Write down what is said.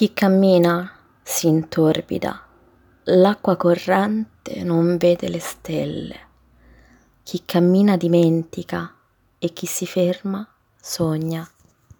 Chi cammina si intorbida, l'acqua corrente non vede le stelle. Chi cammina dimentica e chi si ferma sogna.